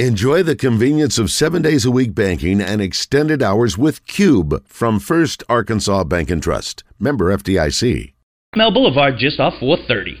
Enjoy the convenience of seven days a week banking and extended hours with Cube from First Arkansas Bank and Trust. Member FDIC. Mel Boulevard just off 430.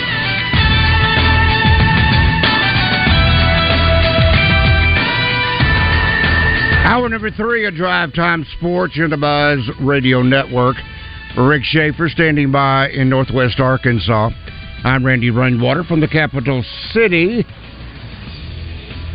Hour number three of Drive Time Sports in the Buzz Radio Network. Rick Schaefer standing by in Northwest Arkansas. I'm Randy Rainwater from the capital city.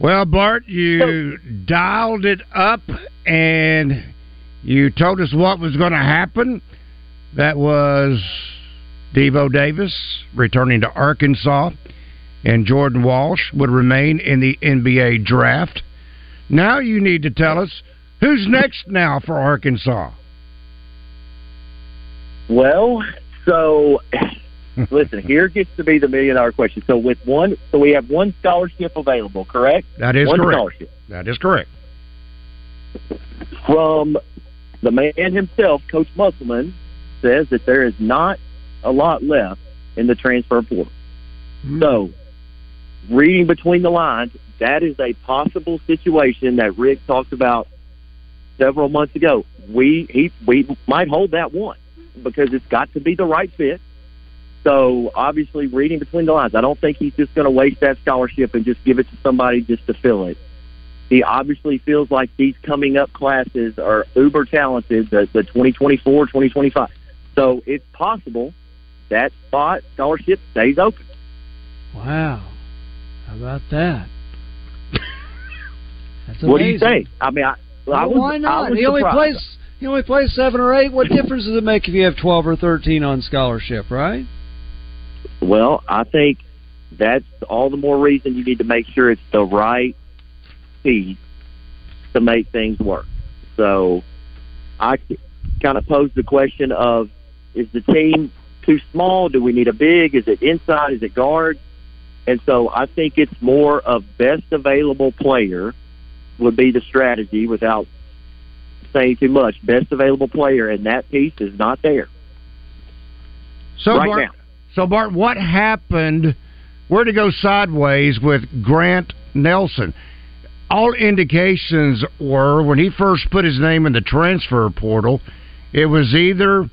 Well, Bart, you dialed it up and you told us what was going to happen. That was Devo Davis returning to Arkansas, and Jordan Walsh would remain in the NBA draft. Now you need to tell us who's next now for Arkansas. Well, so listen, here gets to be the million dollar question. So with one, so we have one scholarship available, correct? That is one correct. Scholarship. That is correct. From the man himself, Coach Musselman, says that there is not a lot left in the transfer portal. Hmm. So, reading between the lines, that is a possible situation that Rick talked about several months ago. We he we might hold that one because it's got to be the right fit. So obviously, reading between the lines, I don't think he's just going to waste that scholarship and just give it to somebody just to fill it. He obviously feels like these coming up classes are uber talented, the, the 2024, 2025. So it's possible that spot scholarship stays open. Wow. How about that? That's What do you think? I mean, I, I was, why I not? He only plays. He only plays seven or eight. What difference does it make if you have twelve or thirteen on scholarship, right? Well, I think that's all the more reason you need to make sure it's the right piece to make things work. So I kind of posed the question of is the team too small? Do we need a big? Is it inside? Is it guard? And so I think it's more of best available player would be the strategy without saying too much. Best available player, and that piece is not there. So Right now. So Bart, what happened? Where to go sideways with Grant Nelson? All indications were when he first put his name in the transfer portal, it was either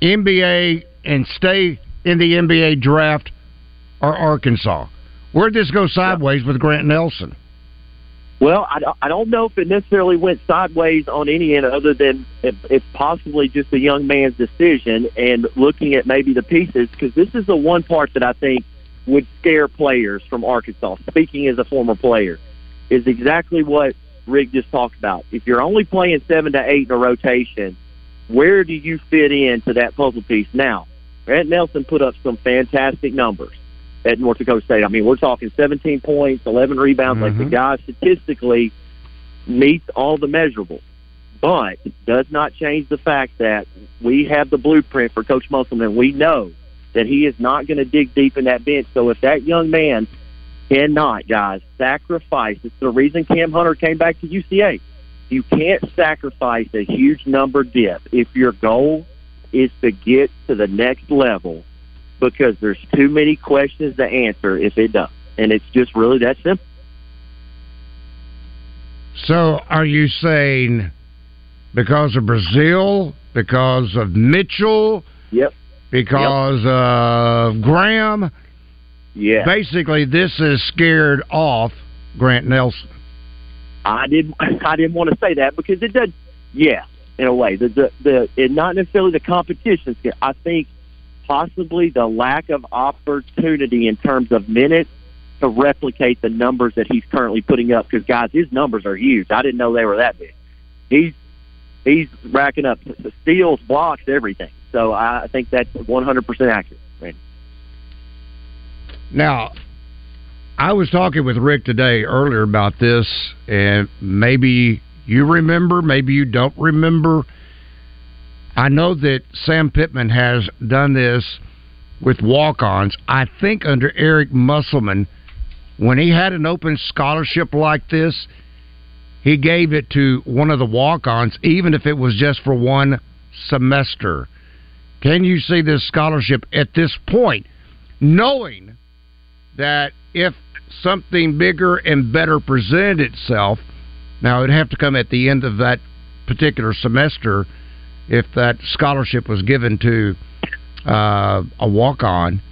NBA and stay in the NBA draft or Arkansas. Where'd this go sideways with Grant Nelson? Well, I, I don't know if it necessarily went sideways on any end other than if, if possibly just a young man's decision and looking at maybe the pieces because this is the one part that I think would scare players from Arkansas. Speaking as a former player, is exactly what Rick just talked about. If you're only playing seven to eight in a rotation, where do you fit into that puzzle piece? Now, Grant Nelson put up some fantastic numbers at North Dakota State. I mean, we're talking 17 points, 11 rebounds. Like the Mhm. guy statistically meets all the measurables, but does not change the fact that we have the blueprint for Coach Musselman. We know that he is not going to dig deep in that bench. So if that young man cannot, guys, sacrifice, it's the reason Cam Hunter came back to UCA. You can't sacrifice a huge number dip if your goal is to get to the next level because there's too many questions to answer if it does. And it's just really that simple. So, are you saying because of Brazile, because of Mitchell, Yep. because of Graham. Yeah. Basically, this has scared off Grant Nelson. I didn't. I didn't want to say that because it does. Yeah, in a way, the the, the it not necessarily the competition. I think possibly the lack of opportunity in terms of minutes to replicate the numbers that he's currently putting up. Because guys, his numbers are huge. I didn't know they were that big. He's he's racking up steals, blocks, everything. So I think that's 100 percent accurate. Randy. Now, I was talking with Rick today earlier about this, and maybe you remember, maybe you don't remember. I know that Sam Pittman has done this with walk ons. I think under Eric Musselman, when he had an open scholarship like this, he gave it to one of the walk ons, even if it was just for one semester. Can you see this scholarship at this point, knowing that if something bigger and better presented itself, now it'd have to come at the end of that particular semester if that scholarship was given to uh, a walk on.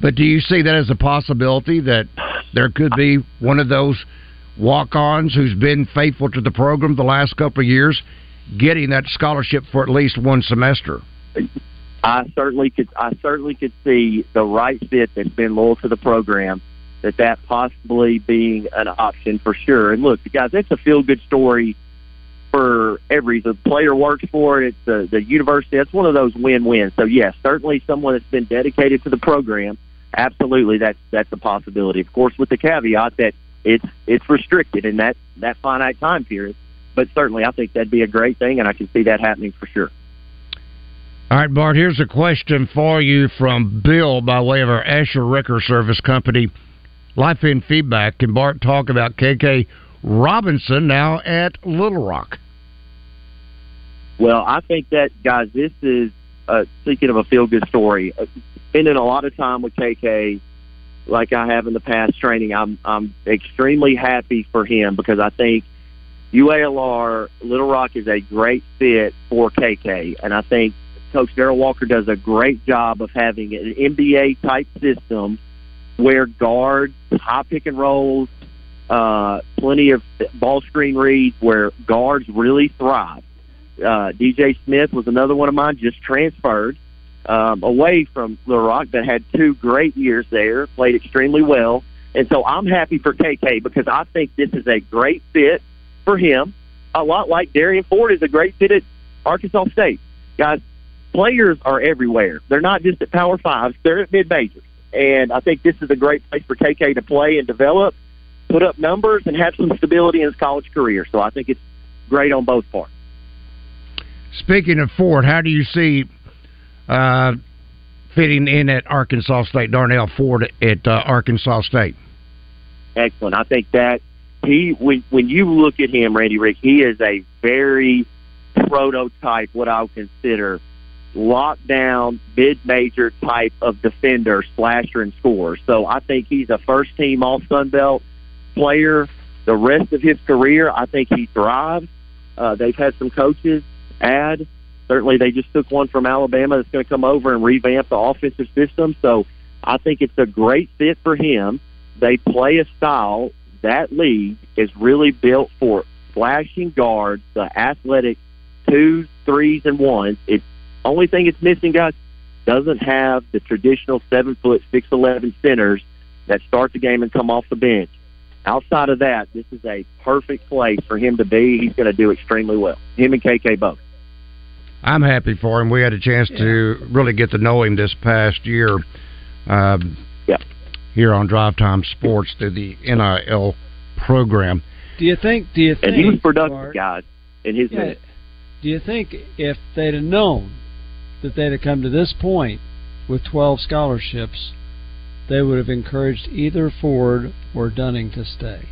But do you see that as a possibility that there could be one of those walk ons who's been faithful to the program the last couple of years getting that scholarship for at least one semester? I certainly could. I certainly could see the right fit that's been loyal to the program. That that possibly being an option for sure. And look, guys, it's a feel good story for every the player works for it. The the university. That's one of those win wins. So yes, certainly someone that's been dedicated to the program. Absolutely, that's that's a possibility. Of course, with the caveat that it's it's restricted in that that finite time period. But certainly, I think that'd be a great thing, and I can see that happening for sure. All right, Bart, here's a question for you from Bill by way of our Asher Record Service Company. Life in feedback. Can Bart talk about KK Robinson now at Little Rock? Well, I think that, guys, this is, uh, speaking of a feel good story, uh, spending a lot of time with KK, like I have in the past training, I'm, I'm extremely happy for him because I think UALR Little Rock is a great fit for KK. And I think Coach Darrell Walker does a great job of having an NBA type system where guards, high pick and rolls, uh, plenty of ball screen reads where guards really thrive. Uh, DJ Smith was another one of mine, just transferred um, away from Little Rock that had two great years there, played extremely well. And so I'm happy for KK because I think this is a great fit for him, a lot like Derrian Ford is a great fit at Arkansas State. Guys, players are everywhere. They're not just at Power Fives; they're at mid majors. And I think this is a great place for KK to play and develop, put up numbers, and have some stability in his college career. So I think it's great on both parts. Speaking of Ford, how do you see uh, fitting in at Arkansas State? Darnell Ford at uh, Arkansas State. Excellent. I think that he when when you look at him, Randy Rick, he is a very prototype, what I would consider lockdown mid major type of defender, slasher, and scorer. So I think he's a first team All Sun Belt player. The rest of his career, I think he thrives. Uh, they've had some coaches add. Certainly, they just took one from Alabama that's going to come over and revamp the offensive system. So I think it's a great fit for him. They play a style that league is really built for flashing guards, the athletic twos, threes, and ones. It's only thing it's missing, guys, doesn't have the traditional seven foot six eleven centers that start the game and come off the bench. Outside of that, this is a perfect place for him to be. He's going to do extremely well. Him and KK both. I'm happy for him. We had a chance yeah. to really get to know him this past year. Um, yeah. Here on Drive Time Sports through the NIL program. Do you think? Do you think? And he was productive, guys, in his yeah. Do you think if they'd have known that they'd have come to this point with 12 scholarships, they would have encouraged either Ford or Dunning to stay.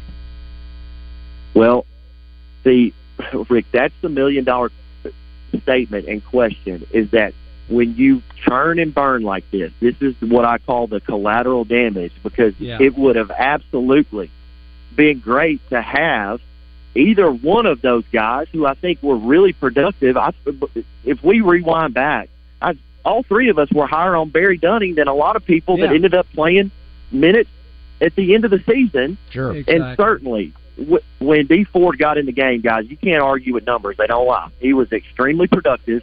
Well, see, Rick, that's the million dollar statement and question is that when you churn and burn like this, this is what I call the collateral damage because yeah. it would have absolutely been great to have either one of those guys who I think were really productive. I, if we rewind back, I, all three of us were higher on Barry Dunning than a lot of people Yeah. that ended up playing minutes at the end of the season. Sure. And certainly, w- when D Ford got in the game, guys, you can't argue with numbers. They don't lie. He was extremely productive,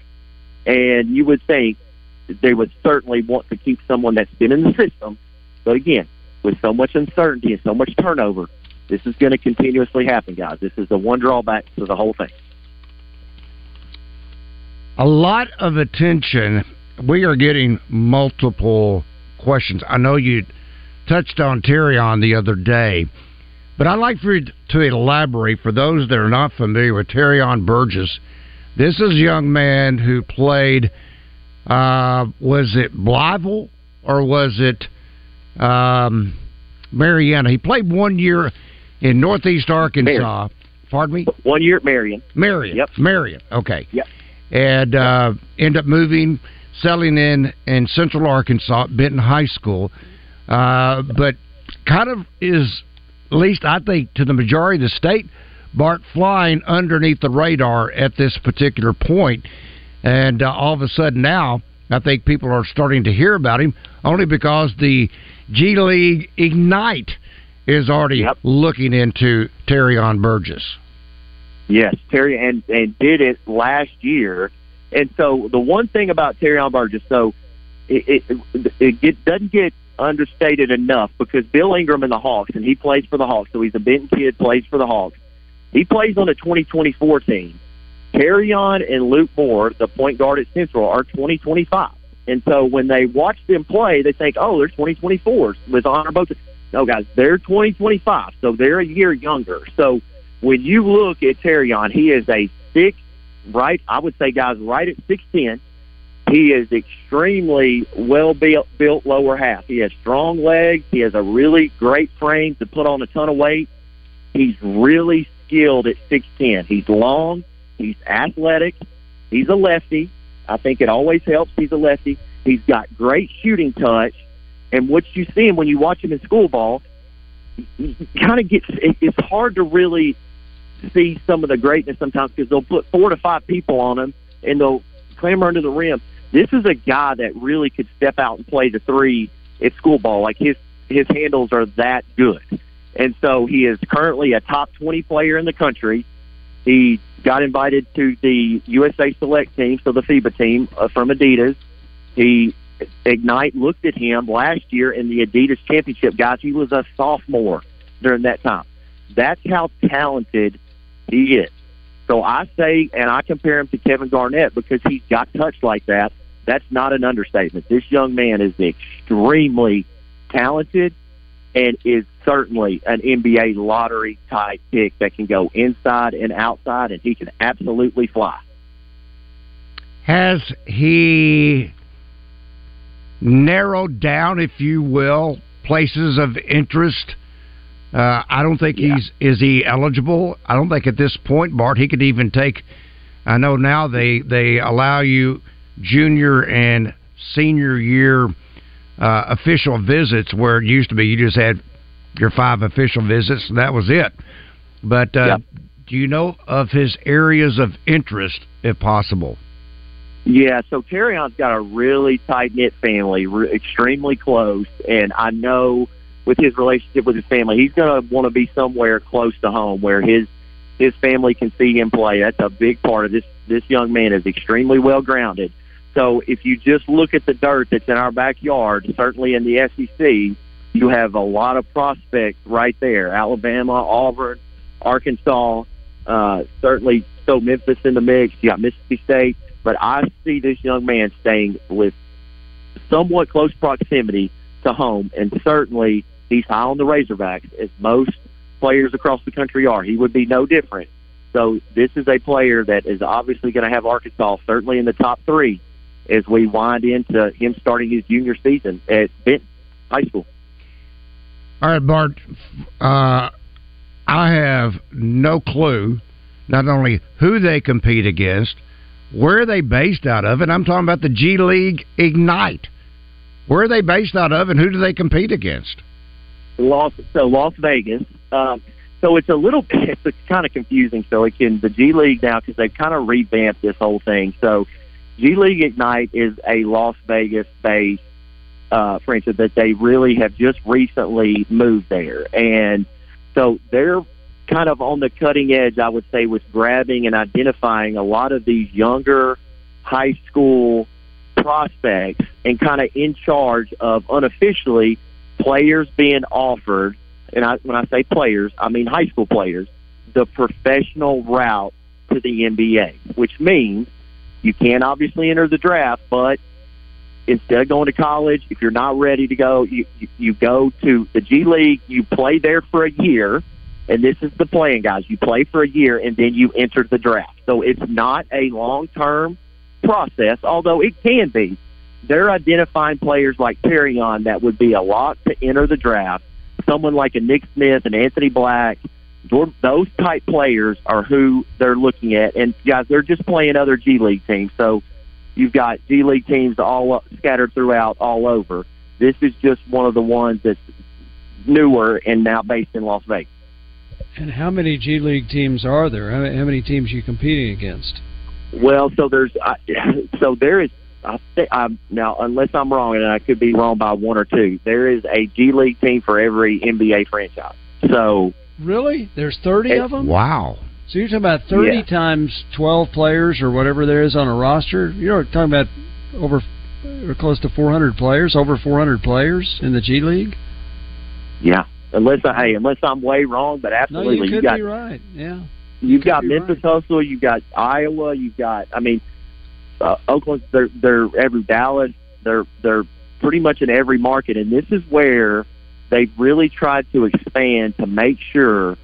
and you would think they would certainly want to keep someone that's been in the system. But again, with so much uncertainty and so much turnover, this is going to continuously happen, guys. This is the one drawback to the whole thing. a lot of attention. We are getting multiple questions. I know you touched on Terrion the other day, but I'd like for you to elaborate for those that are not familiar with Terrion Burgess. This is a young man who played. Uh, was it Blytheville or was it um, Marianna? He played one year in Northeast Arkansas. Pardon me. One year at Marion. Marion. Yep. Marion. Okay. Yep. And uh, end up moving, selling in in Central Arkansas, Benton High School. Uh, but kind of is, at least I think, to the majority of the state, Bart flying underneath the radar at this particular. And uh, all of a sudden now, I think people are starting to hear about him only because the G League Ignite is already Yep. looking into Terrion Burgess. Yes, Terry, and and did it last year. And so the one thing about Terry Burgess, so it it, it get, doesn't get understated enough because Bill Ingram in the Hawks, and he plays for the Hawks, so he's a Benton kid, plays for the Hawks. He plays on the 2024 team. Terrion and Luke Moore, the point guard at Central, are 2025. And so when they watch them play, they think, oh, they're 2024s with honor both. No, guys, they're 2025, so they're a year younger. So when you look at Terrion, he is a six, right? I would say, guys, right at six ten. He is extremely well built, built lower half. He has strong legs. He has a really great frame to put on a ton of weight. He's really skilled at six ten. He's long. He's athletic. He's a lefty. I think it always helps. He's a lefty. He's got great shooting touch. And what you see him when you watch him in school ball, kind of gets. It, it's hard to really see some of the greatness sometimes because they'll put four to five people on him and they'll clamber under the rim. This is a guy that really could step out and play the three at school ball. Like his his handles are that good, and so he is currently a top twenty player in the country. He got invited to the USA Select team, so the FIBA team uh, from Adidas. He Ignite looked at him last year in the Adidas Championship. Guys, he was a sophomore during that time. That's how talented he is. So I say, and I compare him to Kevin Garnett because he's got touch like that. That's not an understatement. This young man is extremely talented and is certainly an NBA lottery type pick that can go inside and outside, and he can absolutely fly. Has he narrowed down, if you will, places of interest? Uh, I don't think Yeah. he's is he eligible. I don't think at this point, Bart, he could even take. I know now they they allow you junior and senior year uh, official visits, where it used to be you just had your five official visits and that was it. But uh, Yep. do you know of his areas of interest, if possible? Yeah, so Terrion's got a really tight knit family, re- extremely close, and I know with his relationship with his family, he's going to want to be somewhere close to home where his his family can see him play. That's a big part of this. This young man is extremely well grounded. So if you just look at the dirt that's in our backyard, certainly in the SEC, you have a lot of prospects right there: Alabama, Auburn, Arkansas, uh, certainly so Memphis in the mix. You got Mississippi State but I see this young man staying with somewhat close proximity to home, and certainly he's high on the Razorbacks, as most players across the country are. He would be no different. So this is a player that is obviously going to have Arkansas certainly in the top three as we wind into him starting his junior season at Benton High School. All right, Bart. Uh, I have no clue not only who they compete against, where they based out of, and I'm talking about the G League Ignite. Where are they based out of, and who do they compete against? Las so Las Vegas. Um, so it's a little bit it's kind of confusing. So it can the G League now because they've kind of revamped this whole thing. So G League Ignite is a Las Vegas based uh, franchise that they really have just recently moved there, and so they're kind of on the cutting edge, I would say, with grabbing and identifying a lot of these younger high school prospects and kind of in charge of unofficially players being offered. And I, when I say players, I mean high school players, the professional route to the NBA, which means you can't obviously enter the draft, but instead of going to college, if you're not ready to go, you, you, go to the G League, you play there for a year and this is the plan, guys. You play for a year and then you enter the draft. So it's not a long term process, although it can be. They're identifying players like Terrion that would be a lot to enter the draft. Someone like a Nick Smith and Anthony Black, those type players are who they're looking at. And guys, they're just playing other G League teams. So you've got G League teams all scattered throughout all over. This is just one of the ones that's newer and now based in Las Vegas. And how many G League teams are there? How, how many teams are you competing against? Well, so there's uh, so there is. I think I'm now, unless I'm wrong, and I could be wrong by one or two. There is a G League team for every NBA franchise. So really, there's 30 it, of them. Wow. So you're talking about 30 yeah. times 12 players or whatever there is on a roster. You're talking about over or close to 400 players, over 400 players in the G League. Yeah, unless I hey, unless I'm way wrong, but absolutely, no, you, you got be right. Yeah, you've got Memphis right. Hustle, you've got Iowa, you've got I mean, uh, Oakland. They're they're every Dallas. They're they're pretty much in every market, and this is where they've really tried to expand to make sure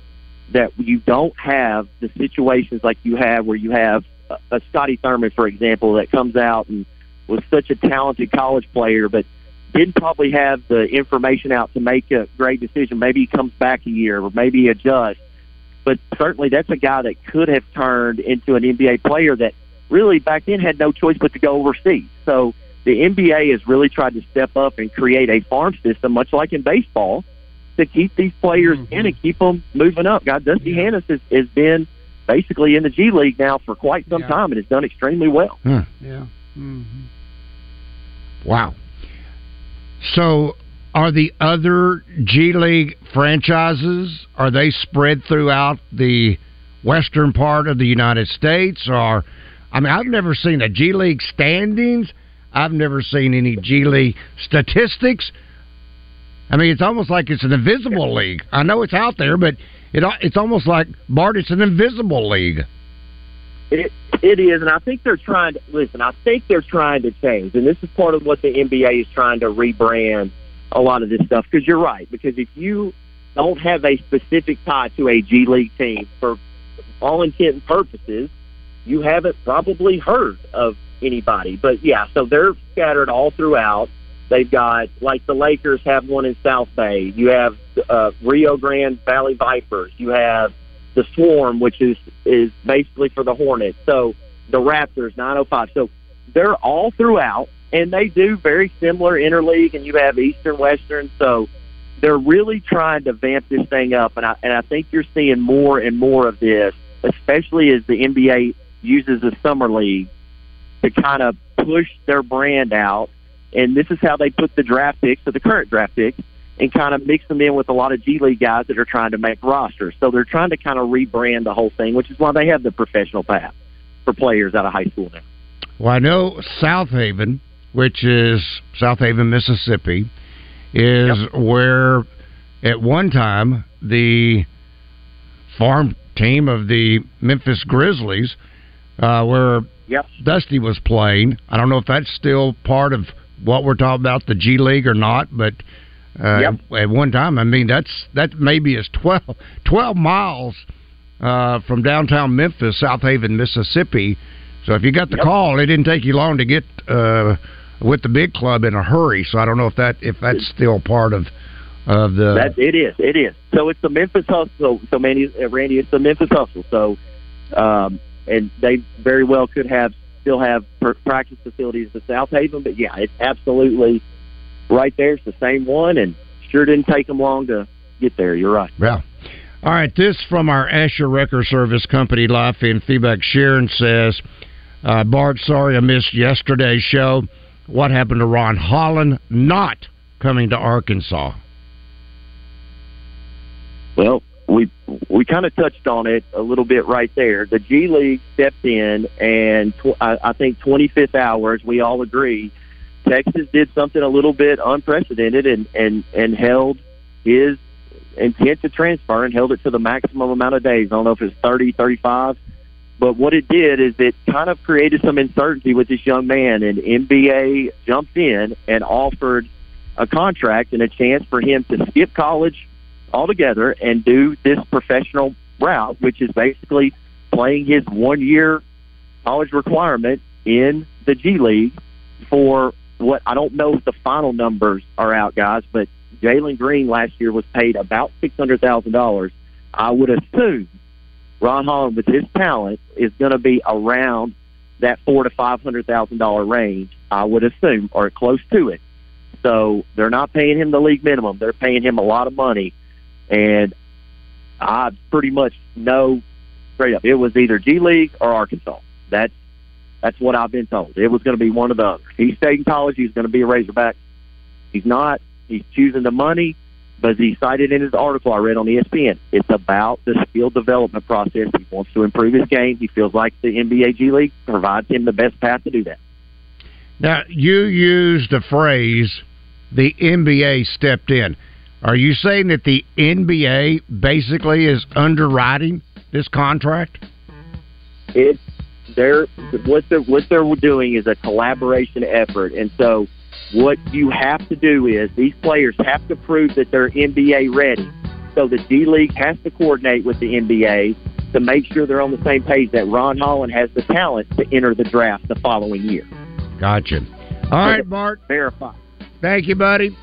that you don't have the situations like you have where you have a, a Scotty Thurman, for example, that comes out and was such a talented college player, but didn't probably have the information out to make a great decision. Maybe he comes back a year, or maybe he adjusts. But certainly, that's a guy that could have turned into an NBA player that really back then had no choice but to go overseas. So the NBA has really tried to step up and create a farm system, much like in baseball, to keep these players mm-hmm. in and keep them moving up. God, Dusty yeah. Hannahs has, has been basically in the G League now for quite some yeah. time and has done extremely well. Hmm. Yeah. Mm-hmm. Wow. So, are the other G League franchises are they spread throughout the western part of the United States? Or, I mean, I've never seen a G League standings. I've never seen any G League statistics. I mean, it's almost like it's an invisible league. I know it's out there, but it it's almost like Bart. It's an invisible league. It it is, and I think they're trying to listen. I think they're trying to change, and this is part of what the NBA is trying to rebrand a lot of this stuff. Because you're right, because if you don't have a specific tie to a G League team for all intent and purposes, you haven't probably heard of anybody. But yeah, so they're scattered all throughout. They've got like the Lakers have one in South Bay. You have uh, Rio Grande Valley Vipers. You have the Swarm, which is is basically for the Hornets. So the Raptors, 905. So they're all throughout, and they do very similar interleague. And you have Eastern, Western. So they're really trying to vamp this thing up, and I and I think you're seeing more and more of this, especially as the NBA uses the summer league to kind of push their brand out and this is how they put the draft picks, so the current draft picks, and kind of mix them in with a lot of G League guys that are trying to make rosters. So they're trying to kind of rebrand the whole thing, which is why they have the professional path for players out of high school now. Well, I know Southaven, which is Southaven, Mississippi, is yep. where at one time the farm team of the Memphis Grizzlies, uh, where yep. Dusty was playing. I don't know if that's still part of what we're talking about, the G League or not, but uh, yep. at one time, I mean that's that maybe is 12, 12 miles uh, from downtown Memphis, Southaven, Mississippi. So if you got the yep. call, it didn't take you long to get uh, with the big club in a hurry. So I don't know if that if that's still part of of the. That it is. It is. So it's the Memphis Hustle. So Manny, uh, Randy, it's the Memphis Hustle. So, um, and they very well could have still have practice facilities at Southaven, but yeah, it's absolutely right there. It's the same one, and sure didn't take them long to get there. You're right. Yeah. All right, this from our Asher Record Service Company life in feedback. Sharon says, uh, Bart, sorry I missed yesterday's show. What happened to Ron Holland not coming to Arkansas? Well, we we kind of touched on it a little bit right there. The G League stepped in, and tw- I, I think 25th hours. We all agree, Texas did something a little bit unprecedented and and and held his intent to transfer and held it to the maximum amount of days. I don't know if it's 30, 35, but what it did is it kind of created some uncertainty with this young man, and NBA jumped in and offered a contract and a chance for him to skip college altogether and do this professional route, which is basically playing his one year college requirement in the G League for what I don't know if the final numbers are out, guys, but Jalen Green last year was paid about six hundred thousand dollars. I would assume Ron Holland, with his talent, is going to be around that four to five hundred thousand dollar range. I would assume, or close to it. So they're not paying him the league minimum; they're paying him a lot of money, and I pretty much know straight up it was either G League or Arkansas. That's that's what I've been told. It was going to be one of the others. He stayed in college. He's going to be a Razorback. He's not. He's choosing the money, but he cited in his article I read on ESPN, it's about the skill development process. He wants to improve his game. He feels like the NBA G League provides him the best path to do that. Now, you used the phrase the NBA stepped in. Are you saying that the NBA basically is underwriting this contract? It's they're what they're what they're doing is a collaboration effort, and so what you have to do is these players have to prove that they're NBA ready. So the D League has to coordinate with the NBA to make sure they're on the same page that Ron Holland has the talent to enter the draft the following year. Gotcha. All right, Bart. Verify. Thank you, buddy.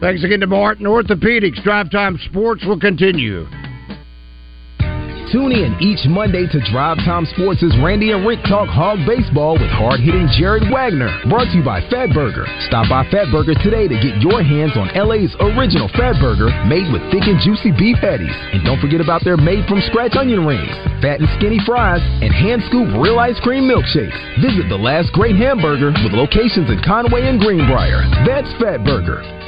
Thanks again to Martin Orthopedics. Drive Time Sports will continue. Tune in each Monday to Drive Time Sports' Randy and Rick talk hog baseball with hard-hitting Jared Wagner. Brought to you by Fatburger. Stop by Fatburger today to get your hands on LA's original Fatburger, made with thick and juicy beef patties. And don't forget about their made-from-scratch onion rings, fat and skinny fries, and hand-scoop real ice cream milkshakes. Visit the last great hamburger with locations in Conway and Greenbrier. That's Fatburger.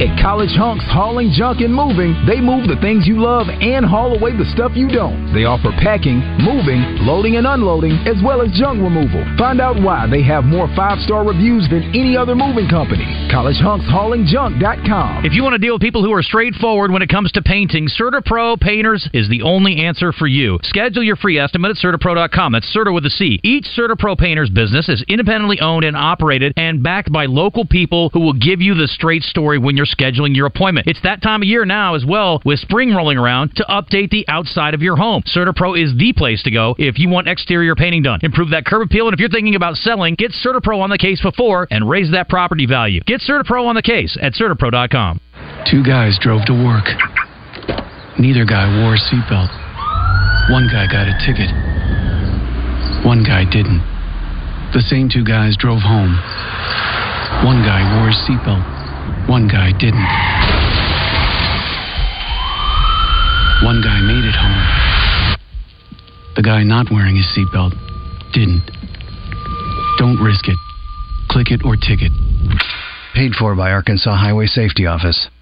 At College Hunks Hauling Junk and Moving, they move the things you love and haul away the stuff you don't. They offer packing, moving, loading and unloading, as well as junk removal. Find out why they have more five-star reviews than any other moving company. CollegeHunksHaulingJunk.com. If you want to deal with people who are straightforward when it comes to painting, CertaPro Painters is the only answer for you. Schedule your free estimate at CertaPro.com. That's Certa with a C. Each CertaPro Painters business is independently owned and operated and backed by local people who will give you the straight story when you're scheduling your appointment. It's that time of year now as well, with spring rolling around, to update the outside of your home. CertaPro is the place to go if you want exterior painting done. Improve that curb appeal, and if you're thinking about selling, get CertaPro on the case before and raise that property value. Get CertaPro on the case at CertaPro.com. Two guys drove to work. Neither guy wore a seatbelt. One guy got a ticket. One guy didn't. The same two guys drove home. One guy wore a seatbelt. One guy didn't. One guy made it home. The guy not wearing his seatbelt didn't. Don't risk it. Click it or ticket. Paid for by Arkansas Highway Safety Office.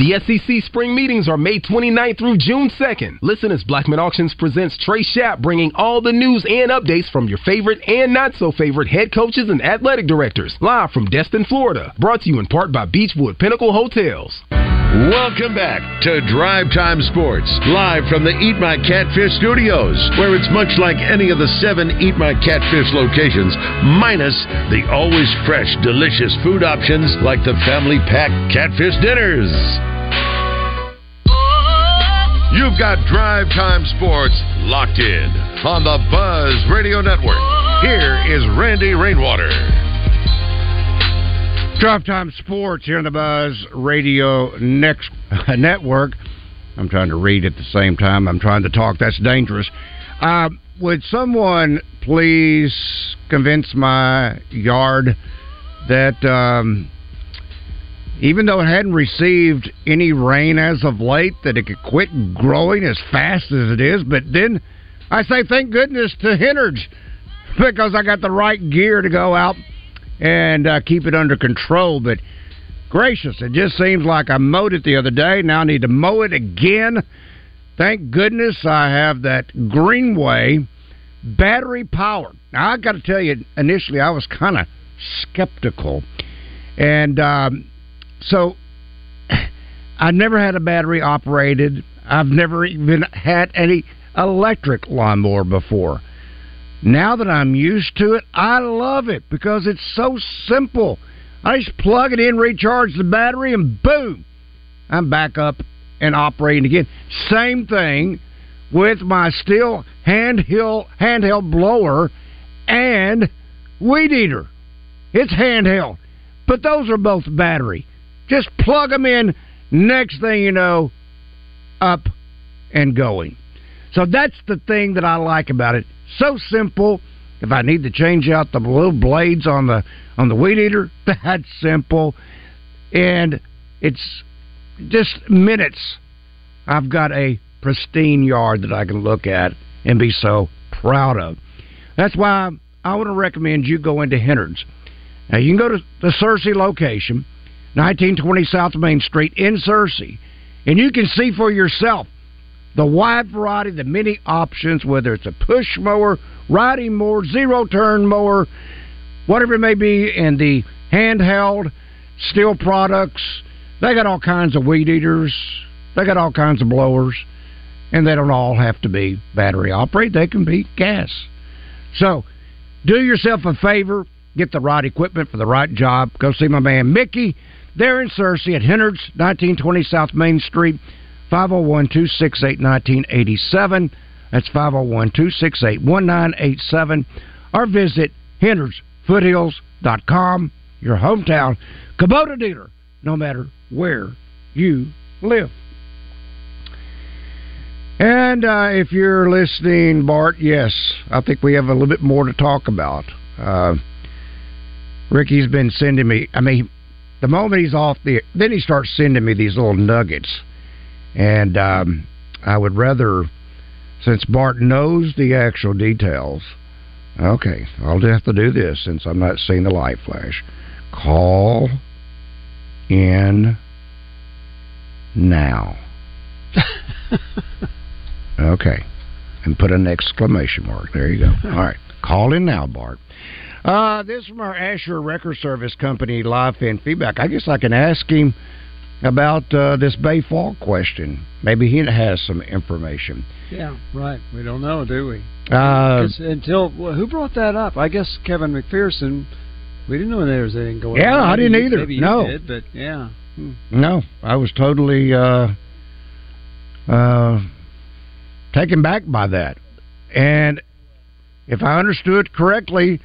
The SEC spring meetings are May 29th through June 2nd. Listen as Blackman Auctions presents Trey Schapp bringing all the news and updates from your favorite and not so favorite head coaches and athletic directors. Live from Destin, Florida. Brought to you in part by Beechwood Pinnacle Hotels. Welcome back to Drive Time Sports, live from the Eat My Catfish studios, where it's much like any of the seven Eat My Catfish locations, minus the always fresh, delicious food options like the family pack catfish dinners. You've got Drive Time Sports locked in on the Buzz Radio Network. Here is Randy Rainwater. Drive Time Sports here on the Buzz Radio next Network. I'm trying to read at the same time. I'm trying to talk. That's dangerous. Uh, would someone please convince my yard that um, even though it hadn't received any rain as of late, that it could quit growing as fast as it is? But then I say thank goodness to Hennards because I got the right gear to go out and uh, keep it under control. But gracious, it just seems like I mowed it the other day. Now I need to mow it again. Thank goodness I have that Greenway battery power. Now I got to tell you, initially I was kind of skeptical, and um, so I've never had a battery operated. I've never even had any electric lawnmower before. Now that I'm used to it, I love it because it's so simple. I just plug it in, recharge the battery, and boom, I'm back up and operating again. Same thing with my Stihl handheld handheld blower and weed eater. It's handheld, but those are both battery. Just plug them in. Next thing you know, up and going. So that's the thing that I like about it. So simple. If I need to change out the little blades on the on the weed eater, that's simple. And it's just minutes. I've got a pristine yard that I can look at and be so proud of. That's why I want to recommend you go into Hennards. Now you can go to the Searcy location, 1920 South Main Street in Searcy, and you can see for yourself the wide variety, the many options, whether it's a push mower, riding mower, zero turn mower, whatever it may be, and the handheld Stihl products. They got all kinds of weed eaters. They got all kinds of blowers, and they don't all have to be battery operated. They can be gas. So, do yourself a favor. Get the right equipment for the right job. Go see my man Mickey there in Searcy at Hennard's, 1920 South Main Street. 501 268 1987. That's 501 268 1987. Or visit HendersFoothills.com, your hometown Kubota dealer, no matter where you live. And uh, if you're listening, Bart, yes, I think we have a little bit more to talk about. Uh, Ricky's been sending me, I mean, the moment he's off the, then he starts sending me these little nuggets and um, I would rather, since Bart knows the actual details, okay, I'll have to do this since I'm not seeing the light flash. Call in now. okay. And put an exclamation mark. There you go. All right. Call in now, Bart. Uh, this is from our Asher Record Service Company live fan feedback. I guess I can ask him about uh, this Baye Fall question. Maybe he has some information. Yeah, right. We don't know, do we? Uh, until well, who brought that up? I guess Kevin McPherson. We didn't know there was anything going yeah, on. Yeah, I didn't either. Maybe no, did, but yeah. Hmm. No, I was totally uh, uh, taken back by that. And if I understood correctly,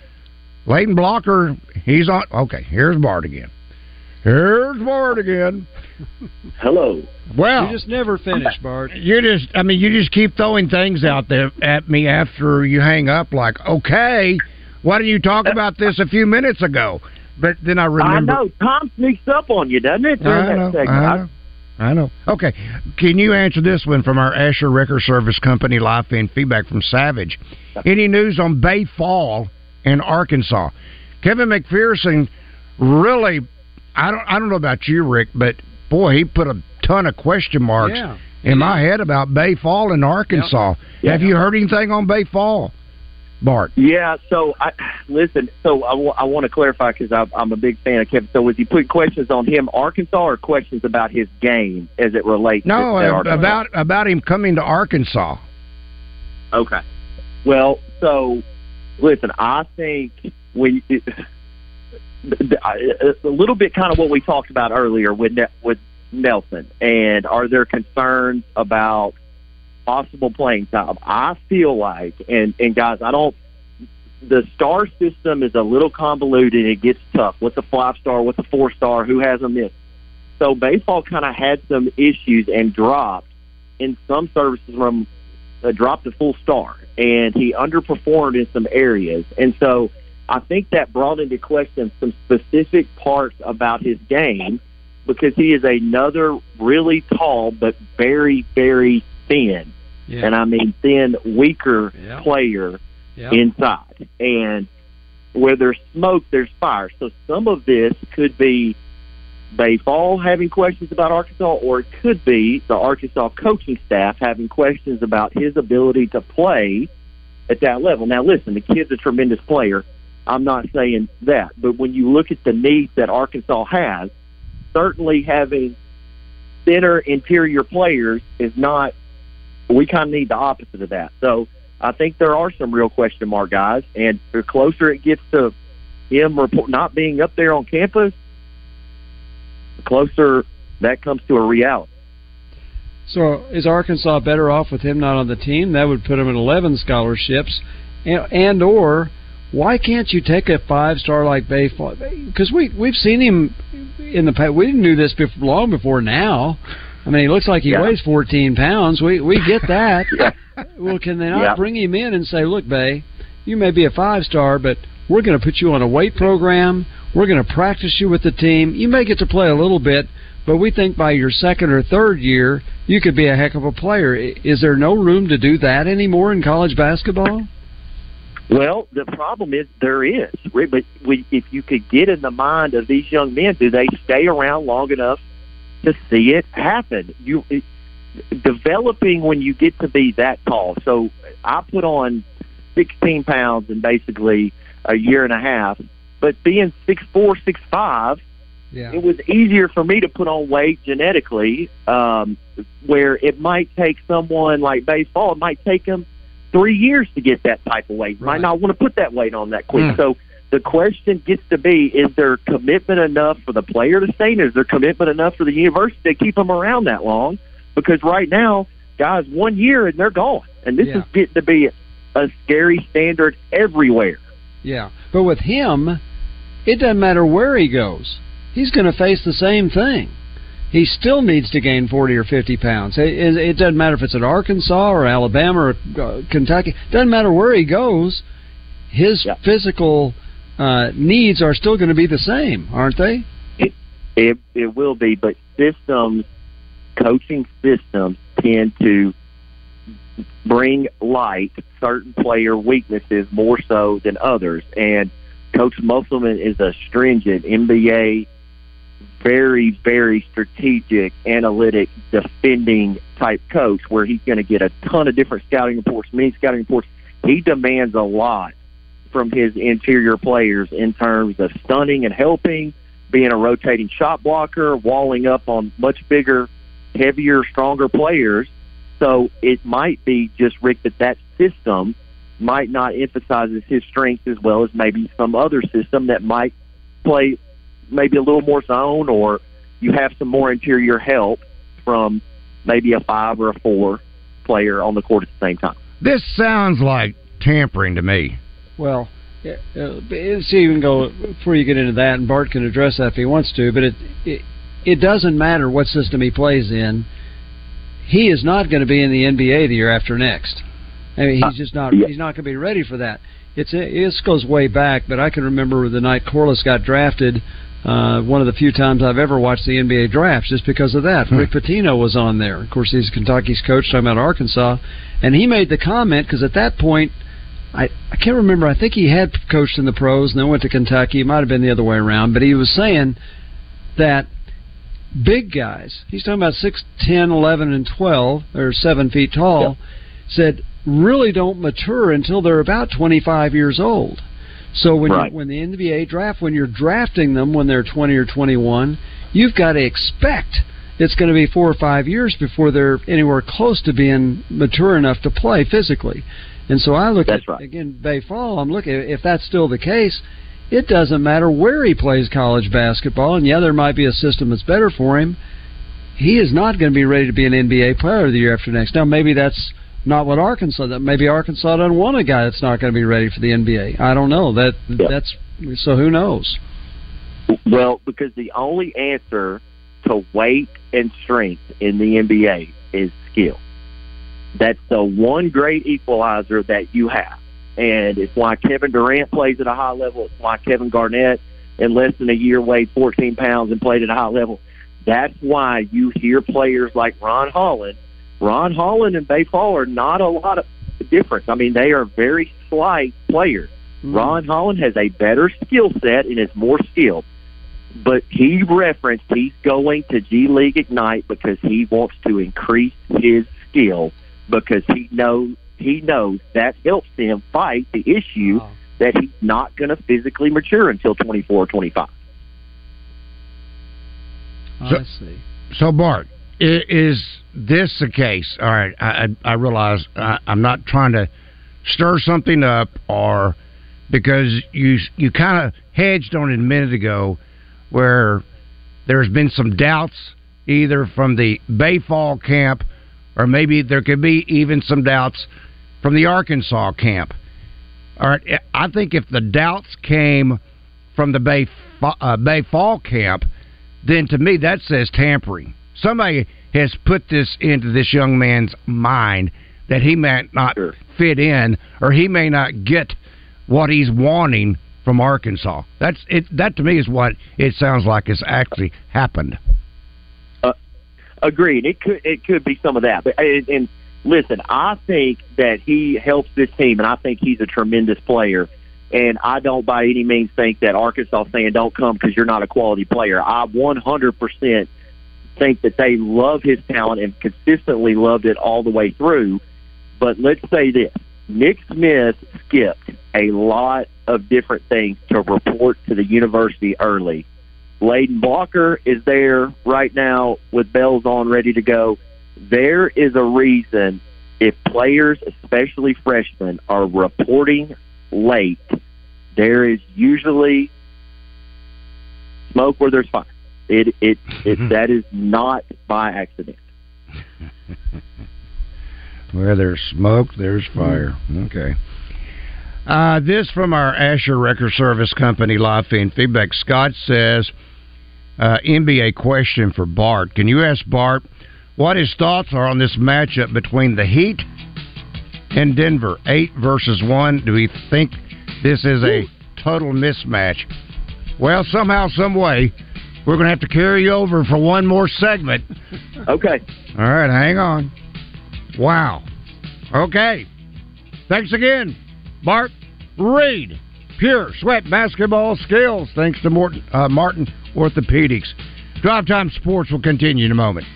Layden Blocker, he's on. Okay, here's Bart again. Here's Bart again. Hello. Well, you just never finish, Bart. You just, I mean, you just keep throwing things out there at me after you hang up. Like, okay, why didn't you talk about this a few minutes ago? But then I remember. I know Tom sneaks up on you, doesn't it? During I that know, segment. I know. I know. Okay, can you answer this one from our Asher Record Service Company live fan feedback from Savage? Any news on Baye Fall in Arkansas? Kevin McPherson really, I don't, I don't know about you, Rick, but boy, he put a ton of question marks Yeah. in my head about Baye Fall in Arkansas. Yeah. Have you heard anything on Baye Fall, Bart? Yeah, so I listen. So I want to clarify because I'm a big fan of Kevin. So was he putting questions on him, Arkansas, or questions about his game as it relates? No, to, to uh, Arkansas? about about him coming to Arkansas. Okay. Well, so listen, I think when. we a little bit kind of what we talked about earlier with Ne- with Nelson, and are there concerns about possible playing time? I feel like, and and guys, I don't. The star system is a little convoluted. It gets tough. What's a five star? What's a four star? Who has a miss? So Baye Fall kind of had some issues and dropped in some services from uh, dropped a full star, and he underperformed in some areas. And so I think that brought into question some specific parts about his game because he is another really tall but very, very thin, Yeah. and I mean thin, weaker Yeah. player Yeah. inside. And where there's smoke, there's fire. So some of this could be Baye Fall having questions about Arkansas, or it could be the Arkansas coaching staff having questions about his ability to play at that level. Now, listen, the kid's a tremendous player. I'm not saying that, but when you look at the needs that Arkansas has, certainly having thinner interior players is not. We kind of need the opposite of that. So I think there are some real question mark guys, and the closer it gets to him report not being up there on campus, the closer that comes to a reality. So is Arkansas better off with him not on the team? That would put him at 11 scholarships, and, and or why can't you take a five star like Baye? Because we we've seen him in the past. We didn't do this before, long before now. I mean, he looks like he Yeah. weighs 14 pounds. We we get that. Well, can they not Yeah. bring him in and say, "Look, Baye, you may be a five star, but we're going to put you on a weight program. We're going to practice you with the team. You may get to play a little bit, but we think by your second or third year, you could be a heck of a player." Is there no room to do that anymore in college basketball? Well, the problem is there is, but we, if you could get in the mind of these young men, do they stay around long enough to see it happen? You it, developing when you get to be that tall. So I put on 16 pounds in basically a year and a half, but being six four, six five, Yeah. it was easier for me to put on weight genetically, um, where it might take someone like Baye Fall, it might take them three years to get that type of weight. Might not want to put that weight on that quick. Mm. So the question gets to be: Is there commitment enough for the player to stay? And is there commitment enough for the university to keep them around that long? Because right now, guys, one year and they're gone, and this Yeah. is getting to be a scary standard everywhere. Yeah, but with him, it doesn't matter where he goes. He's going to face the same thing. He still needs to gain 40 or 50 pounds. It, it, it doesn't matter if it's at Arkansas or Alabama or uh, Kentucky. doesn't matter where he goes. His physical uh, needs are still going to be the same, aren't they? It it will be, but systems, coaching systems tend to bring light certain player weaknesses more so than others. And Coach Musselman is a stringent NBA, very very strategic, analytic, defending type coach, where he's going to get a ton of different scouting reports, many scouting reports. He demands a lot from his interior players in terms of stunning and helping, being a rotating shot blocker, walling up on much bigger, heavier, stronger players. So it might be just Rick that that system might not emphasizes his strengths as well as maybe some other system that might play maybe a little more zone or you have some more interior help from maybe a five or a four player on the court at the same time. This sounds like tampering to me. Well, uh, see, even go before you get into that, and Bart can address that if he wants to. But it it, it doesn't matter what system he plays in. He is not going to be in the NBA the year after next. I mean, he's just not. He's not going to be ready for that. It's this goes way back, but I can remember the night Corliss got drafted. Uh, one of the few times I've ever watched the NBA drafts, just because of that. Hmm. Rick Pitino was on there. Of course, he's Kentucky's coach, talking about Arkansas, and he made the comment because at that point I I can't remember. I think he had coached in the pros and then went to Kentucky. It might have been the other way around, but he was saying that big guys, he's talking about six, ten, eleven, and 12, or 7 feet tall, said really don't mature until they're about 25 years old. So when right. you, when the NBA draft, when you're drafting them when they're 20 or 21, you've got to expect it's going to be four or five years before they're anywhere close to being mature enough to play physically. And so I look that's at right. again Baye Fall. I'm looking if that's still the case. It doesn't matter where he plays college basketball, and yeah, there might be a system that's better for him. He is not going to be ready to be an NBA player the year after next. Now, maybe that's not what Arkansas. That maybe Arkansas doesn't want a guy that's not going to be ready for the NBA. I don't know. That yeah. that's so. Who knows? Well, because the only answer to weight and strength in the NBA is skill. That's the one great equalizer that you have. And it's why Kevin Durant plays at a high level. It's why Kevin Garnett, in less than a year, weighed 14 pounds and played at a high level. That's why you hear players like Ron Holland. Ron Holland and Baye Fall are not a lot of difference. I mean, they are very slight players. Mm. Ron Holland has a better skill set and is more skilled. But he referenced he's going to G League Ignite because he wants to increase his skill because he knows he knows that helps him fight the issue wow. that he's not going to physically mature until 24 or 25. So, I see. So, Bart, is this the case? All right, I, I realize I, I'm not trying to stir something up, or because you you kind of hedged on it a minute ago, where there's been some doubts either from the Baye Fall camp or maybe there could be even some doubts from the Arkansas camp. All right, I think if the doubts came from the Baye uh, Baye Fall camp, then to me that says tampering. Somebody has put this into this young man's mind that he may not sure. fit in, or he may not get what he's wanting from Arkansas. That's it. That to me is what it sounds like has actually happened. Uh, agreed. It could it could be some of that, but and, and listen, I think that he helps this team, and I think he's a tremendous player. And I don't by any means think that Arkansas saying don't come because you're not a quality player. I 100% think that they love his talent and consistently loved it all the way through. But let's say this Nick Smith skipped a lot of different things to report to the university early Layden Blocker is there right now with bells on, ready to go. There is a reason if players, especially freshmen, are reporting late, there is usually smoke where there's fire. It it, it mm-hmm. that is not by accident. where there's smoke, there's fire. Okay. Uh, this from our Asher Record Service Company live feed feedback. Scott says, uh, NBA question for Bart. Can you ask Bart what his thoughts are on this matchup between the Heat and Denver? Eight versus one. Do we think this is a total mismatch? Well, somehow, some way, we're going to have to carry you over for one more segment. Okay. All right, hang on. Wow. Okay. Thanks again. Bart Reed, pure sweat basketball skills. Thanks to Morton, uh, Martin Orthopedics. Drive Time Sports will continue in a moment.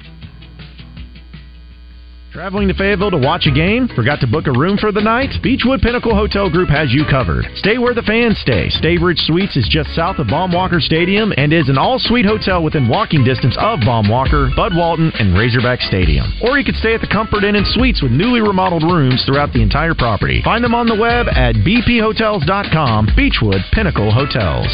Traveling to Fayetteville to watch a game? Forgot to book a room for the night? Beechwood Pinnacle Hotel Group has you covered. Stay where the fans stay. Staybridge Suites is just south of Baum-Walker Stadium and is an all-suite hotel within walking distance of Baum-Walker, Bud Walton, and Razorback Stadium. Or you could stay at the Comfort Inn and Suites with newly remodeled rooms throughout the entire property. Find them on the web at bphotels.com. Beechwood Pinnacle Hotels.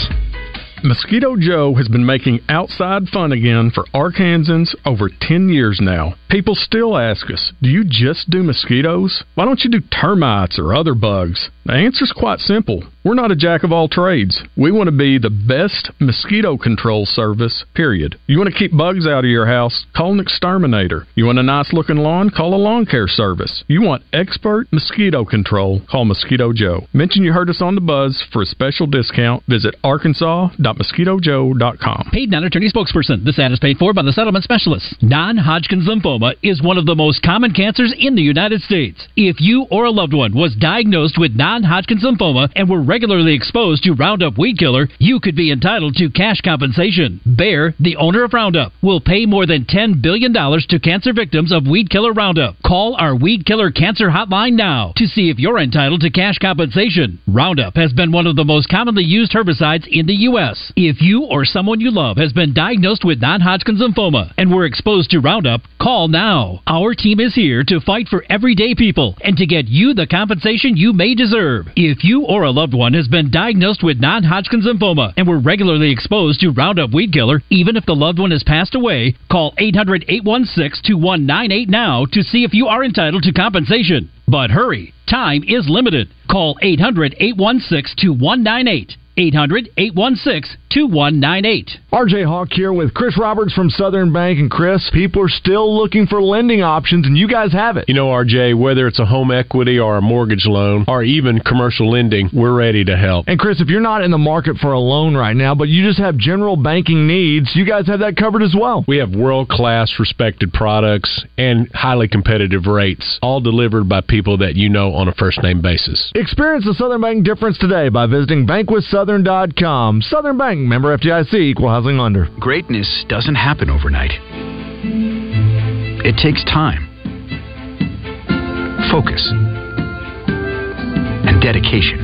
Mosquito Joe has been making outside fun again for Arkansans over 10 years now. People still ask us, do you just do mosquitoes? Why don't you do termites or other bugs? The answer's quite simple. We're not a jack of all trades. We want to be the best mosquito control service, period. You want to keep bugs out of your house? Call an exterminator. You want a nice looking lawn? Call a lawn care service. You want expert mosquito control? Call Mosquito Joe. Mention you heard us on the buzz for a special discount. Visit arkansas.mosquitojoe.com. Paid non attorney spokesperson. This ad is paid for by the settlement specialists. Non Hodgkin's lymphoma is one of the most common cancers in the United States. If you or a loved one was diagnosed with non Hodgkin's lymphoma and were regularly exposed to Roundup Weed Killer, you could be entitled to cash compensation. Bayer, the owner of Roundup, will pay more than $10 billion to cancer victims of Weed Killer Roundup. Call our Weed Killer Cancer Hotline now to see if you're entitled to cash compensation. Roundup has been one of the most commonly used herbicides in the U.S. If you or someone you love has been diagnosed with non Hodgkin's lymphoma and were exposed to Roundup, call now. Our team is here to fight for everyday people and to get you the compensation you may deserve. If you or a loved one has been diagnosed with non Hodgkin's lymphoma and were regularly exposed to Roundup Weed Killer, even if the loved one has passed away, call 800 816 2198 now to see if you are entitled to compensation. But hurry, time is limited. Call 800 816 2198. 800 816 2198. RJ Hawk here with Chris Roberts from Southern Bank. And Chris, people are still looking for lending options, and you guys have it. You know, RJ, whether it's a home equity or a mortgage loan or even commercial lending, we're ready to help. And Chris, if you're not in the market for a loan right now, but you just have general banking needs, you guys have that covered as well. We have world class respected products and highly competitive rates, all delivered by people that you know on a first name basis. Experience the Southern Bank difference today by visiting bankwithsouthern.com. Southern Bank, member FDIC, equal housing lender. Greatness doesn't happen overnight. It takes time, focus, and dedication.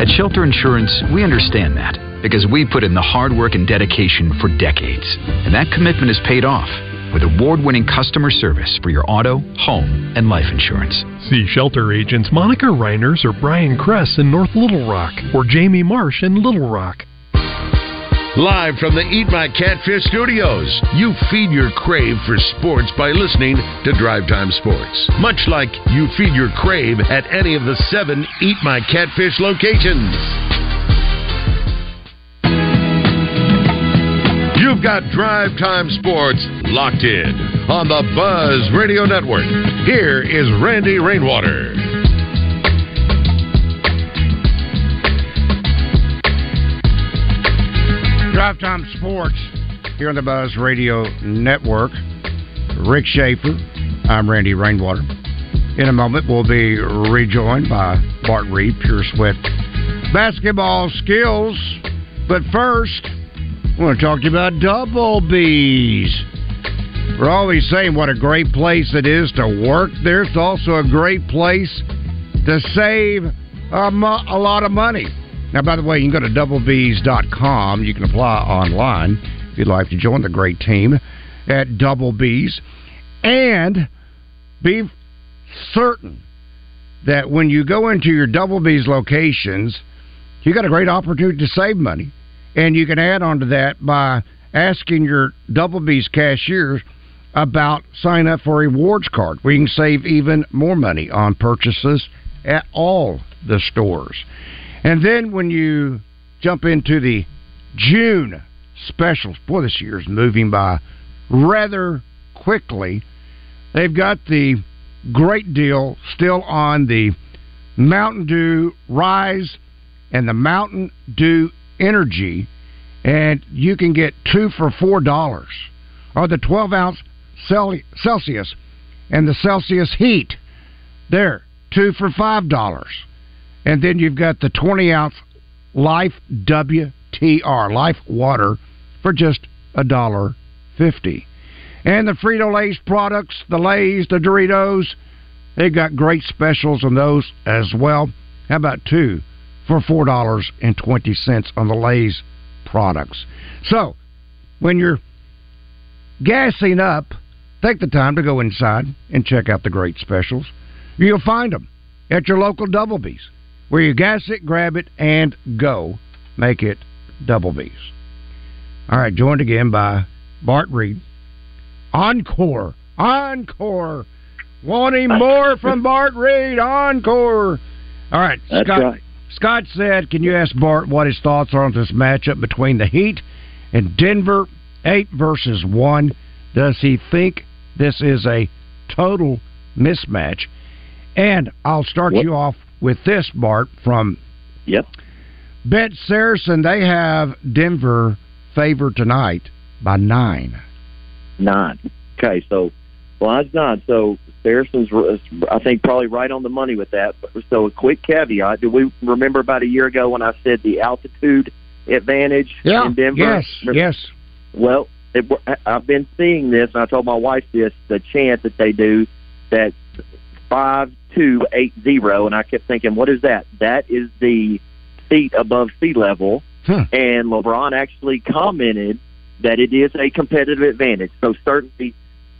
At Shelter Insurance, we understand that because we put in the hard work and dedication for decades. And that commitment is paid off with award winning customer service for your auto, home, and life insurance. See shelter agents Monica Reiners or Brian Kress in North Little Rock or Jamie Marsh in Little Rock. Live from the Eat My Catfish studios, you feed your crave for sports by listening to Drive Time Sports. Much like you feed your crave at any of the seven Eat My Catfish locations. Got Drive Time Sports locked in on the Buzz Radio Network. Here is Randy Rainwater. Drive Time Sports here on the Buzz Radio Network. Rick Shaeffer. I'm Randy Rainwater. In a moment, we'll be rejoined by Bart Reed, Pure Sweat Basketball Skills. But first, I want to talk to you about. We're always saying what a great place it is to work There's also a great place to save a, mo- a lot of money. Now, by the way, you can go to doublebees.com. You can apply online if you'd like to join the great team at Double B's. And be certain that when you go into your Double B's locations, you got a great opportunity to save money. And you can add on to that by asking your Double B's cashiers about sign up for a rewards card you can save even more money on purchases at all the stores. And then when you jump into the June specials, boy, this year's moving by rather quickly. They've got the great deal still on the Mountain Dew Rise and the Mountain Dew Energy, and you can get two for four dollars. Or the twelve ounce Celsius and the Celsius Heat, there two for five dollars. And then you've got the 20 ounce Life WTR, Life Water, for just a dollar fifty. And the Frito Lay's products, the Lay's, the Doritos, they've got great specials on those as well. How about two for four dollars and twenty cents on the Lay's products? So when you're gassing up, take the time to go inside and check out the great specials. You'll find them at your local Double B's where you gas it, grab it, and go. Make it double B's. All right, joined again by Bart Reed. Encore. Encore. Wanting more from Bart Reed. Encore. All right, That's Scott. right. Scott said, "Can you ask Bart what his thoughts are on this matchup between the Heat and Denver, eight versus one? Does he think this is a total mismatch?" And I'll start you off with this, Bart, from Yep. Bet Saracen. They have Denver favored tonight by nine. Nine. Okay, so line's nine. So Saracen's, I think, probably right on the money with that. So a quick caveat: Do we remember about a year ago when I said the altitude advantage Yeah. in Denver? Yes. Remember- Yes. Well, it, I've been seeing this, and I told my wife this: the chant that they do that five two eight zero, and I kept thinking, what is that? That is the feet above sea level. And LeBron actually commented that it is a competitive advantage. So certainly,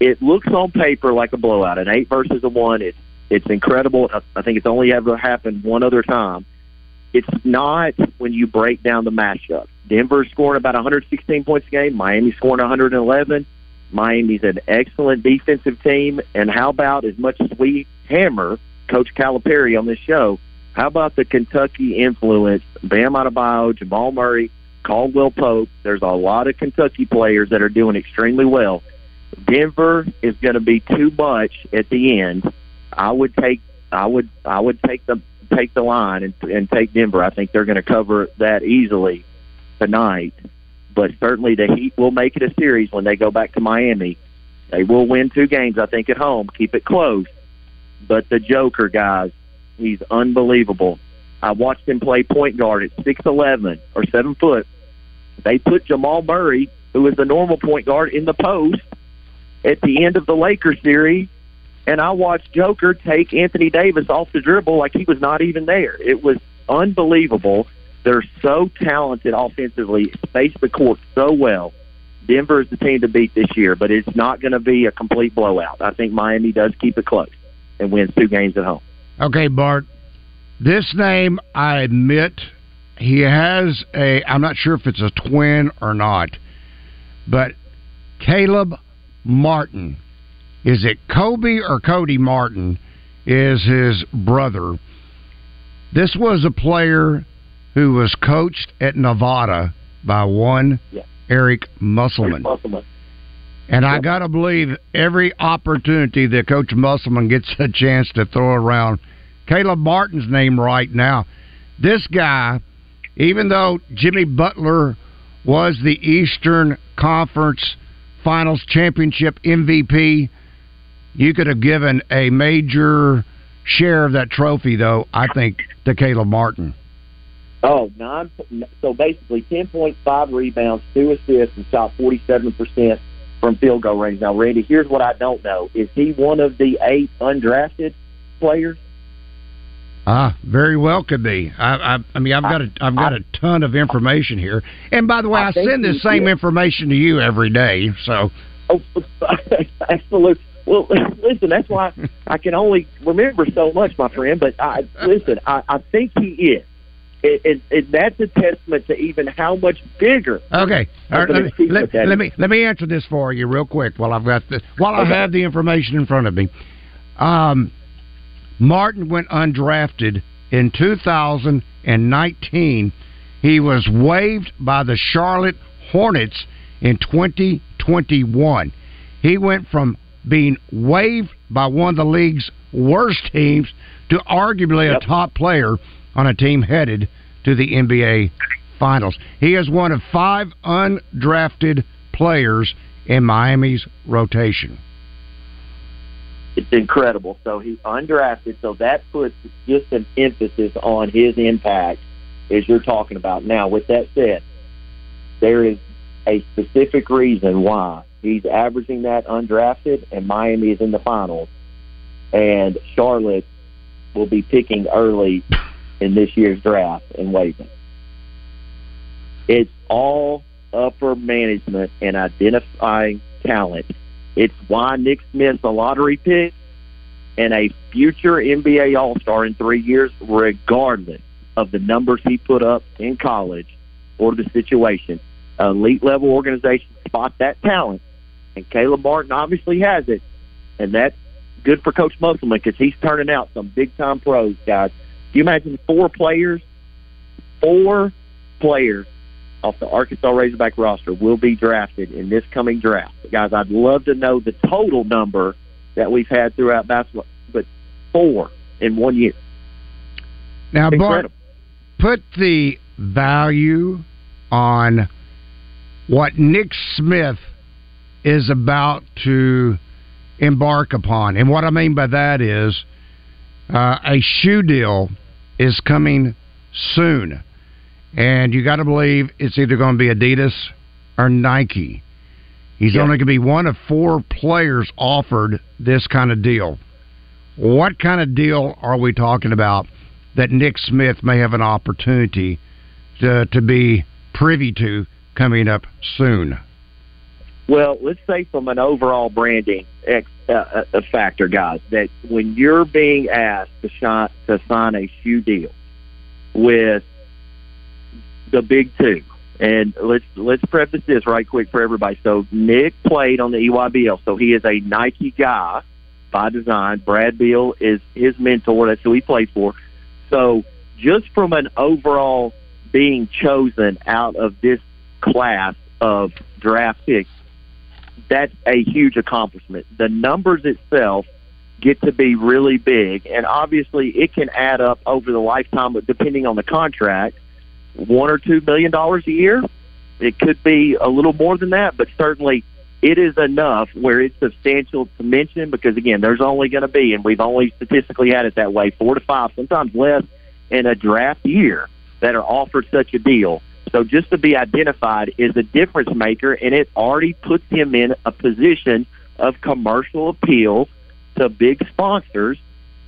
it looks on paper like a blowout. An eight versus a one, it's it's incredible. I, I think it's only ever happened one other time. It's not when you break down the matchup. Denver's scoring about 116 points a game. Miami's scoring 111. Miami's an excellent defensive team. And how about as much as we hammer Coach Calipari on this show, how about the Kentucky influence? Bam Adebayo, Jamal Murray, Caldwell Pope. There's a lot of Kentucky players that are doing extremely well. Denver is going to be too much at the end. I would take I would I would take the take the line and, and take Denver. I think they're going to cover that easily tonight. But certainly the Heat will make it a series when they go back to Miami. They will win two games, I think, at home. Keep it close. But the Joker, guys, he's unbelievable. I watched him play point guard at six eleven or seven foot. They put Jamal Murray, who is the normal point guard, in the post at the end of the Lakers series, and I watched Joker take Anthony Davis off the dribble like he was not even there. It was unbelievable. They're so talented offensively, space the court so well. Denver is the team to beat this year, but it's not going to be a complete blowout. I think Miami does keep it close and wins two games at home. Okay, Bart. This name, I admit, he has a. I'm not sure if it's a twin or not, but Caleb Martin. Is it Kobe or Cody Martin? Is his brother. This was a player who was coached at Nevada by one Yeah. Eric Musselman. Musselman. And I got to believe every opportunity that Coach Musselman gets a chance to throw around Caleb Martin's name right now. This guy, even though Jimmy Butler was the Eastern Conference Finals Championship MVP, you could have given a major share of that trophy, though, I think, to Caleb Martin. Oh, nine. So basically, ten point five rebounds, two assists, and shot forty seven percent from field goal range. Now, Randy, here's what I don't know: is he one of the eight undrafted players? Ah, very well could be. I, I, I mean, I've got a, I've got a ton of information here. And by the way, I I, send this same did. information to you every day. So, Oh, absolutely. Well, listen, that's why I can only remember so much, my friend. But I listen, I, I think he is. It, it, it, that's a testament to even how much bigger. okay, right, let, me, let, let me let me answer this for you real quick while I've got the while I Okay. have the information in front of me. Um, Martin went undrafted in 2019. He was waived by the Charlotte Hornets in 2021. He went from being waived by one of the league's worst teams to arguably Yep. a top player on a team headed to the NBA Finals. He is one of five undrafted players in Miami's rotation. It's incredible. So he's undrafted, so that puts just an emphasis on his impact as you're talking about. Now, with that said, there is a specific reason why he's averaging that undrafted and Miami is in the finals and Charlotte will be picking early in this year's draft and waiving. It's all upper management and identifying talent. It's why Nick Smith's a lottery pick and a future NBA All Star in three years, regardless of the numbers he put up in college or the situation. Elite level organizations spot that talent, and Caleb Martin obviously has it, and that's good for Coach Musselman because he's turning out some big time pros, guys. you imagine four players, four players off the Arkansas Razorback roster will be drafted in this coming draft. Guys, I'd love to know the total number that we've had throughout basketball, but four in one year. Now, Bart, put the value on what Nick Smith is about to embark upon. And what I mean by that is uh, a shoe deal is coming soon. And you got to believe it's either going to be Adidas or Nike. He's Yeah. only going to be one of four players offered this kind of deal. What kind of deal are we talking about that Nick Smith may have an opportunity to, to be privy to coming up soon? Well, let's say from an overall branding ex, uh, uh, factor, guys, that when you're being asked to, shine, to sign a shoe deal with the big two, and let's let's preface this right quick for everybody. So Nick played on the EYBL, so he is a Nike guy by design. Brad Beal is his mentor. That's who he played for. So just from an overall being chosen out of this class of draft picks, that's a huge accomplishment. The numbers itself get to be really big, and obviously it can add up over the lifetime, depending on the contract, one or two million dollars a year. It could be a little more than that, but certainly it is enough where it's substantial to mention because again, there's only going to be, and we've only statistically had it that way, four to five, sometimes less, in a draft year that are offered such a deal. So just to be identified is a difference maker, and it already puts him in a position of commercial appeal to big sponsors.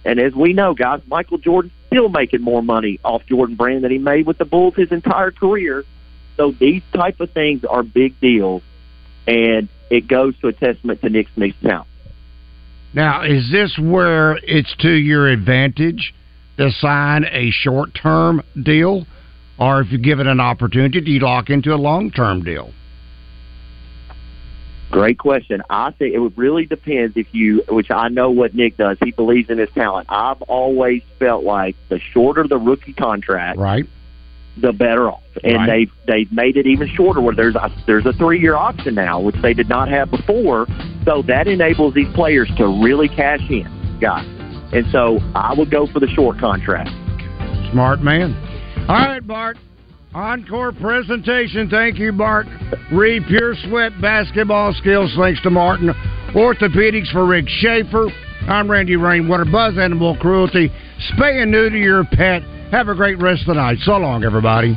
And as we know, guys, Michael Jordan's still making more money off Jordan Brand than he made with the Bulls his entire career. So these type of things are big deals, and it goes to a testament to Nick Smith's talent. Now, is this where it's to your advantage to sign a short term deal? Or if you give it an opportunity, do you lock into a long term deal? Great question. I think it would really depends if you, which I know what Nick does. He believes in his talent. I've always felt like the shorter the rookie contract, right, the better off. And Right. they've they've made it even shorter. Where there's a, there's a three year option now, which they did not have before. So that enables these players to really cash in, guys. And so I would go for the short contract. Smart man. All right, Bart. Encore presentation. Thank you, Bart. Reed Pure Sweat Basketball Skills. Thanks to Martin. Orthopedics for Rick Shaeffer. I'm Randy Rainwater. Buzz Animal Cruelty. Spay and neuter your pet. Have a great rest of the night. So long, everybody.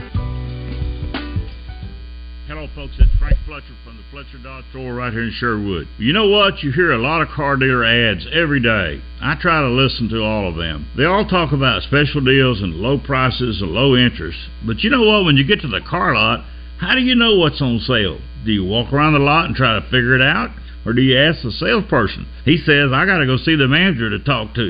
Hello, folks. It's Frank Fletcher Fletcher Dodge store right here in Sherwood. You know what? You hear a lot of car dealer ads every day. I try to listen to all of them. They all talk about special deals and low prices and low interest. But you know what? When you get to the car lot, how do you know what's on sale? Do you walk around the lot and try to figure it out? Or do you ask the salesperson? He says, I got to go see the manager to talk to.